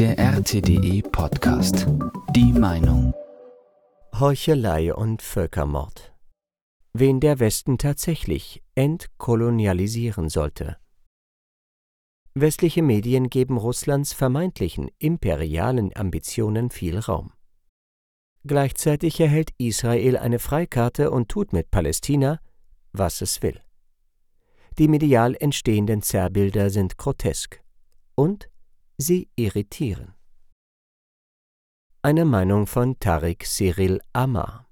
Der RTDE Podcast. Die Meinung. Heuchelei und Völkermord. Wen der Westen tatsächlich entkolonialisieren sollte. Westliche Medien geben Russlands vermeintlichen imperialen Ambitionen viel Raum. Gleichzeitig erhält Israel eine Freikarte und tut mit Palästina, was es will. Die medial entstehenden Zerrbilder sind grotesk und sie irritieren. Eine Meinung von Tariq Cyril Amar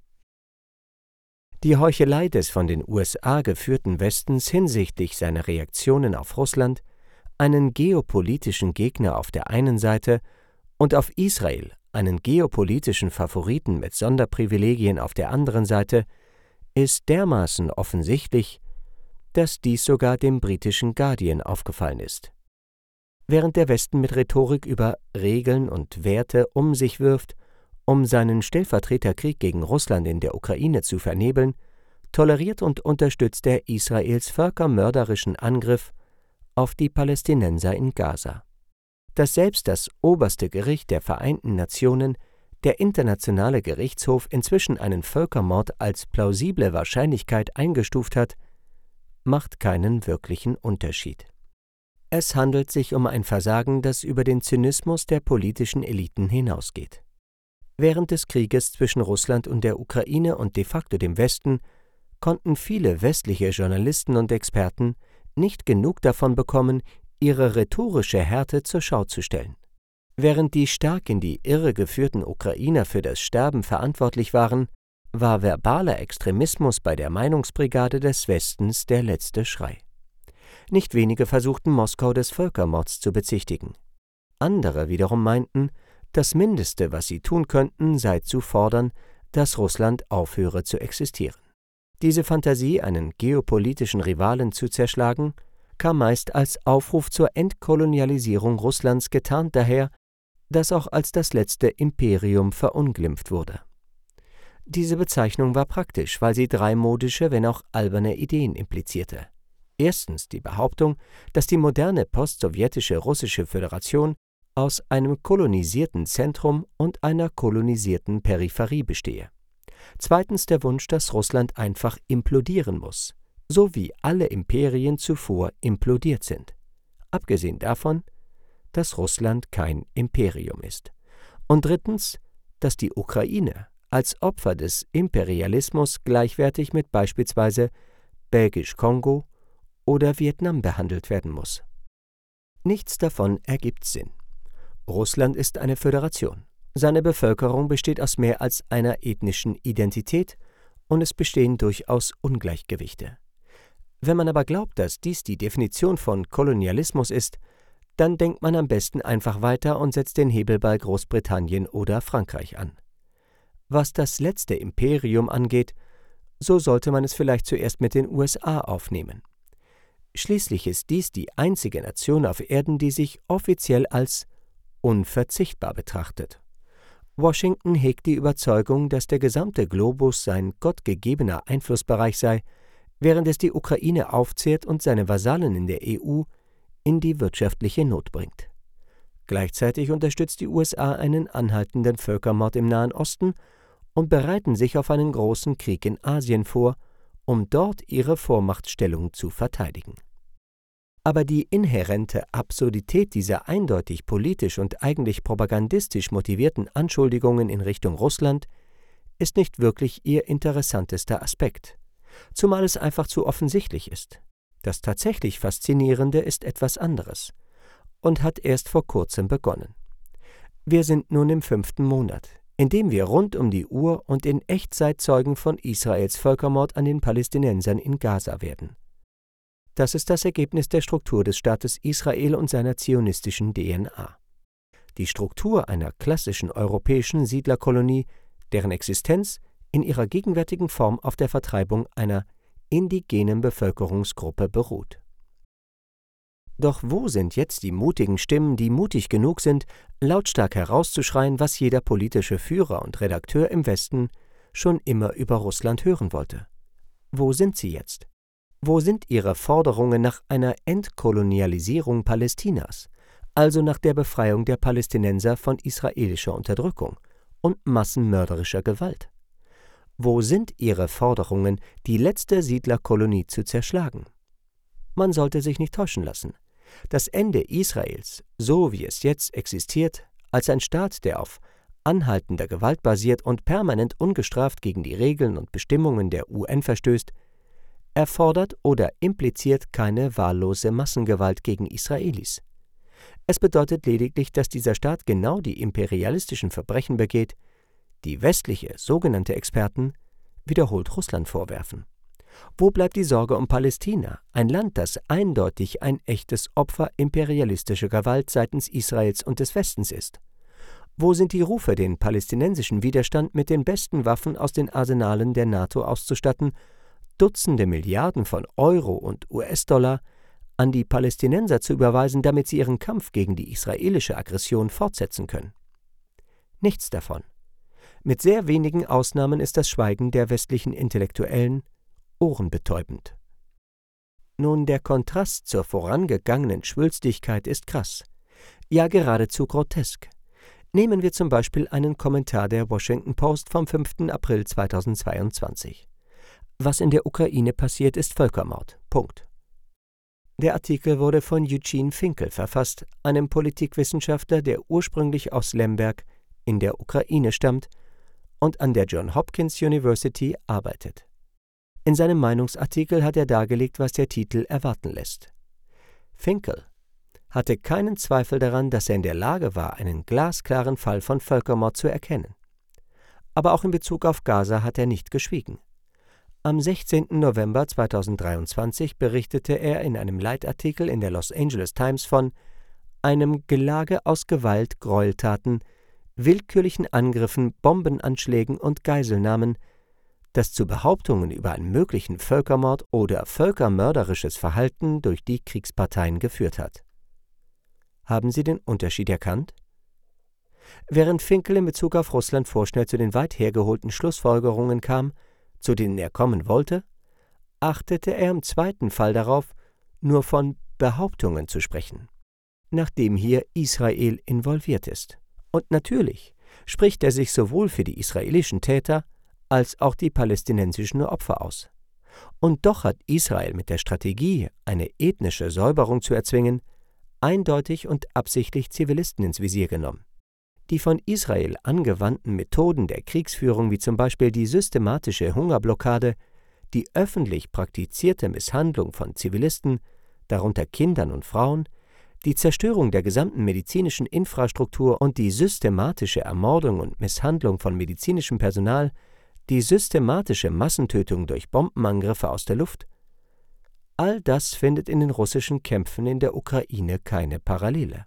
Die Heuchelei des von den USA geführten Westens hinsichtlich seiner Reaktionen auf Russland, einen geopolitischen Gegner auf der einen Seite und auf Israel, einen geopolitischen Favoriten mit Sonderprivilegien auf der anderen Seite, ist dermaßen offensichtlich, dass dies sogar dem britischen Guardian aufgefallen ist. Während der Westen mit Rhetorik über Regeln und Werte um sich wirft, um seinen Stellvertreterkrieg gegen Russland in der Ukraine zu vernebeln, toleriert und unterstützt er Israels völkermörderischen Angriff auf die Palästinenser in Gaza. Dass selbst das oberste Gericht der Vereinten Nationen, der Internationale Gerichtshof, inzwischen einen Völkermord als plausible Wahrscheinlichkeit eingestuft hat, macht keinen wirklichen Unterschied. Es handelt sich um ein Versagen, das über den Zynismus der politischen Eliten hinausgeht. Während des Krieges zwischen Russland und der Ukraine und de facto dem Westen konnten viele westliche Journalisten und Experten nicht genug davon bekommen, ihre rhetorische Härte zur Schau zu stellen. Während die stark in die Irre geführten Ukrainer für das Sterben verantwortlich waren, war verbaler Extremismus bei der Meinungsbrigade des Westens der letzte Schrei. Nicht wenige versuchten Moskau des Völkermords zu bezichtigen. Andere wiederum meinten, das Mindeste, was sie tun könnten, sei zu fordern, dass Russland aufhöre zu existieren. Diese Fantasie, einen geopolitischen Rivalen zu zerschlagen, kam meist als Aufruf zur Entkolonialisierung Russlands getarnt daher, das auch als das letzte Imperium verunglimpft wurde. Diese Bezeichnung war praktisch, weil sie drei modische, wenn auch alberne Ideen implizierte. Erstens die Behauptung, dass die moderne postsowjetische russische Föderation aus einem kolonisierten Zentrum und einer kolonisierten Peripherie bestehe. Zweitens der Wunsch, dass Russland einfach implodieren muss, so wie alle Imperien zuvor implodiert sind. Abgesehen davon, dass Russland kein Imperium ist. Und drittens, dass die Ukraine als Opfer des Imperialismus gleichwertig mit beispielsweise Belgisch-Kongo oder Vietnam behandelt werden muss. Nichts davon ergibt Sinn. Russland ist eine Föderation. Seine Bevölkerung besteht aus mehr als einer ethnischen Identität und es bestehen durchaus Ungleichgewichte. Wenn man aber glaubt, dass dies die Definition von Kolonialismus ist, dann denkt man am besten einfach weiter und setzt den Hebel bei Großbritannien oder Frankreich an. Was das letzte Imperium angeht, so sollte man es vielleicht zuerst mit den USA aufnehmen. Schließlich ist dies die einzige Nation auf Erden, die sich offiziell als unverzichtbar betrachtet. Washington hegt die Überzeugung, dass der gesamte Globus sein gottgegebener Einflussbereich sei, während es die Ukraine aufzehrt und seine Vasallen in der EU in die wirtschaftliche Not bringt. Gleichzeitig unterstützt die USA einen anhaltenden Völkermord im Nahen Osten und bereiten sich auf einen großen Krieg in Asien vor, um dort ihre Vormachtstellung zu verteidigen. Aber die inhärente Absurdität dieser eindeutig politisch und eigentlich propagandistisch motivierten Anschuldigungen in Richtung Russland ist nicht wirklich ihr interessantester Aspekt, zumal es einfach zu offensichtlich ist. Das tatsächlich Faszinierende ist etwas anderes und hat erst vor kurzem begonnen. Wir sind nun im fünften Monat, indem wir rund um die Uhr und in Echtzeit Zeugen von Israels Völkermord an den Palästinensern in Gaza werden. Das ist das Ergebnis der Struktur des Staates Israel und seiner zionistischen DNA. Die Struktur einer klassischen europäischen Siedlerkolonie, deren Existenz in ihrer gegenwärtigen Form auf der Vertreibung einer indigenen Bevölkerungsgruppe beruht. Doch wo sind jetzt die mutigen Stimmen, die mutig genug sind, lautstark herauszuschreien, was jeder politische Führer und Redakteur im Westen schon immer über Russland hören wollte? Wo sind sie jetzt? Wo sind ihre Forderungen nach einer Entkolonialisierung Palästinas, also nach der Befreiung der Palästinenser von israelischer Unterdrückung und massenmörderischer Gewalt. Wo sind ihre Forderungen, die letzte Siedlerkolonie zu zerschlagen? Man sollte sich nicht täuschen lassen. Das Ende Israels, so wie es jetzt existiert, als ein Staat, der auf anhaltender Gewalt basiert und permanent ungestraft gegen die Regeln und Bestimmungen der UN verstößt, erfordert oder impliziert keine wahllose Massengewalt gegen Israelis. Es bedeutet lediglich, dass dieser Staat genau die imperialistischen Verbrechen begeht, die westliche sogenannte Experten wiederholt Russland vorwerfen. Wo bleibt die Sorge um Palästina, ein Land, das eindeutig ein echtes Opfer imperialistischer Gewalt seitens Israels und des Westens ist? Wo sind die Rufe, den palästinensischen Widerstand mit den besten Waffen aus den Arsenalen der NATO auszustatten, Dutzende Milliarden von Euro und US-Dollar an die Palästinenser zu überweisen, damit sie ihren Kampf gegen die israelische Aggression fortsetzen können? Nichts davon. Mit sehr wenigen Ausnahmen ist das Schweigen der westlichen Intellektuellen ohrenbetäubend. Nun, der Kontrast zur vorangegangenen Schwülstigkeit ist krass, ja geradezu grotesk. Nehmen wir zum Beispiel einen Kommentar der Washington Post vom 5. April 2022. Was in der Ukraine passiert, ist Völkermord. Punkt. Der Artikel wurde von Eugene Finkel verfasst, einem Politikwissenschaftler, der ursprünglich aus Lemberg in der Ukraine stammt und an der John Hopkins University arbeitet. In seinem Meinungsartikel hat er dargelegt, was der Titel erwarten lässt. Finkel hatte keinen Zweifel daran, dass er in der Lage war, einen glasklaren Fall von Völkermord zu erkennen. Aber auch in Bezug auf Gaza hat er nicht geschwiegen. Am 16. November 2023 berichtete er in einem Leitartikel in der Los Angeles Times von einem Gelage aus Gewalt, Gräueltaten, willkürlichen Angriffen, Bombenanschlägen und Geiselnahmen, das zu Behauptungen über einen möglichen Völkermord oder völkermörderisches Verhalten durch die Kriegsparteien geführt hat. Haben Sie den Unterschied erkannt? Während Finkel in Bezug auf Russland vorschnell zu den weit hergeholten Schlussfolgerungen kam, zu denen er kommen wollte, achtete er im zweiten Fall darauf, nur von Behauptungen zu sprechen, nachdem hier Israel involviert ist. Und natürlich spricht er sich sowohl für die israelischen Täter als auch die palästinensischen Opfer aus. Und doch hat Israel mit der Strategie, eine ethnische Säuberung zu erzwingen, eindeutig und absichtlich Zivilisten ins Visier genommen. Die von Israel angewandten Methoden der Kriegsführung, wie zum Beispiel die systematische Hungerblockade, die öffentlich praktizierte Misshandlung von Zivilisten, darunter Kindern und Frauen, die Zerstörung der gesamten medizinischen Infrastruktur und die systematische Ermordung und Misshandlung von medizinischem Personal die systematische Massentötung durch Bombenangriffe aus der Luft, all das findet in den russischen Kämpfen in der Ukraine keine Parallele.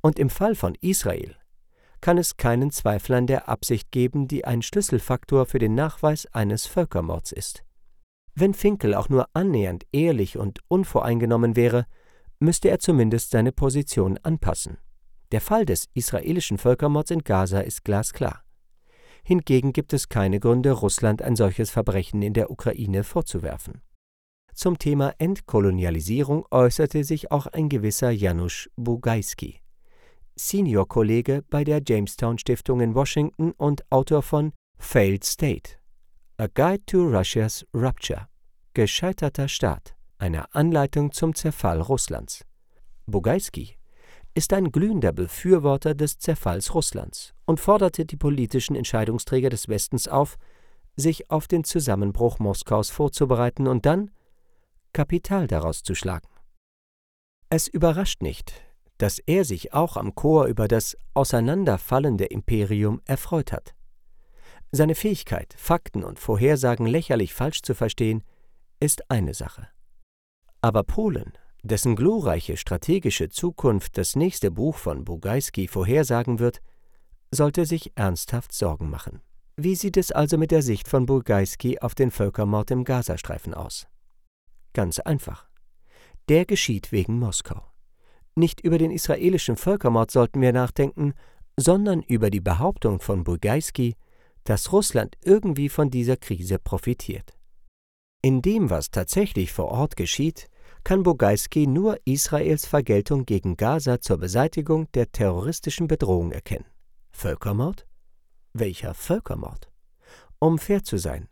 Und im Fall von Israel kann es keinen Zweifel an der Absicht geben, die ein Schlüsselfaktor für den Nachweis eines Völkermords ist. Wenn Finkel auch nur annähernd ehrlich und unvoreingenommen wäre, müsste er zumindest seine Position anpassen. Der Fall des israelischen Völkermords in Gaza ist glasklar. Hingegen gibt es keine Gründe, Russland ein solches Verbrechen in der Ukraine vorzuwerfen. Zum Thema Entkolonialisierung äußerte sich auch ein gewisser Janusz Bugajski, Senior-Kollege bei der Jamestown Stiftung in Washington und Autor von Failed State, A Guide to Russia's Rupture, Gescheiterter Staat, einer Anleitung zum Zerfall Russlands. Bugajski ist ein glühender Befürworter des Zerfalls Russlands und forderte die politischen Entscheidungsträger des Westens auf, sich auf den Zusammenbruch Moskaus vorzubereiten und dann Kapital daraus zu schlagen. Es überrascht nicht, dass er sich auch am Chor über das auseinanderfallende Imperium erfreut hat. Seine Fähigkeit, Fakten und Vorhersagen lächerlich falsch zu verstehen, ist eine Sache. Aber Polen dessen glorreiche strategische Zukunft das nächste Buch von Bugajski vorhersagen wird, sollte sich ernsthaft Sorgen machen. Wie sieht es also mit der Sicht von Bugajski auf den Völkermord im Gazastreifen aus? Ganz einfach. Der geschieht wegen Moskau. Nicht über den israelischen Völkermord sollten wir nachdenken, sondern über die Behauptung von Bugajski, dass Russland irgendwie von dieser Krise profitiert. In dem, was tatsächlich vor Ort geschieht, kann Bogaiski nur Israels Vergeltung gegen Gaza zur Beseitigung der terroristischen Bedrohung erkennen. Völkermord? Welcher Völkermord? Um fair zu sein,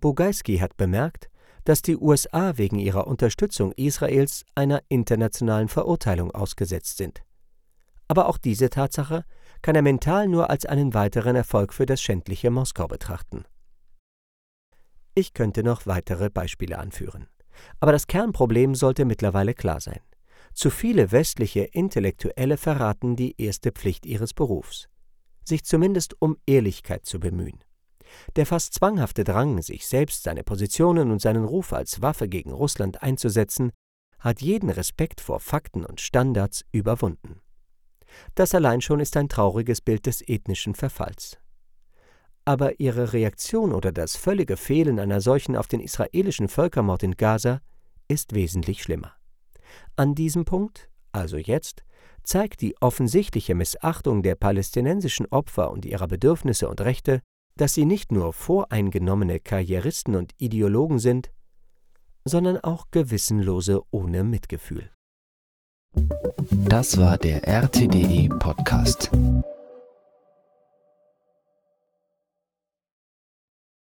Bogaiski hat bemerkt, dass die USA wegen ihrer Unterstützung Israels einer internationalen Verurteilung ausgesetzt sind. Aber auch diese Tatsache kann er mental nur als einen weiteren Erfolg für das schändliche Moskau betrachten. Ich könnte noch weitere Beispiele anführen. Aber das Kernproblem sollte mittlerweile klar sein. Zu viele westliche Intellektuelle verraten die erste Pflicht ihres Berufs, sich zumindest um Ehrlichkeit zu bemühen. Der fast zwanghafte Drang, sich selbst, seine Positionen und seinen Ruf als Waffe gegen Russland einzusetzen, hat jeden Respekt vor Fakten und Standards überwunden. Das allein schon ist ein trauriges Bild des ethnischen Verfalls. Aber ihre Reaktion oder das völlige Fehlen einer solchen auf den israelischen Völkermord in Gaza ist wesentlich schlimmer. An diesem Punkt, also jetzt, zeigt die offensichtliche Missachtung der palästinensischen Opfer und ihrer Bedürfnisse und Rechte, dass sie nicht nur voreingenommene Karrieristen und Ideologen sind, sondern auch Gewissenlose ohne Mitgefühl. Das war der RTDE Podcast.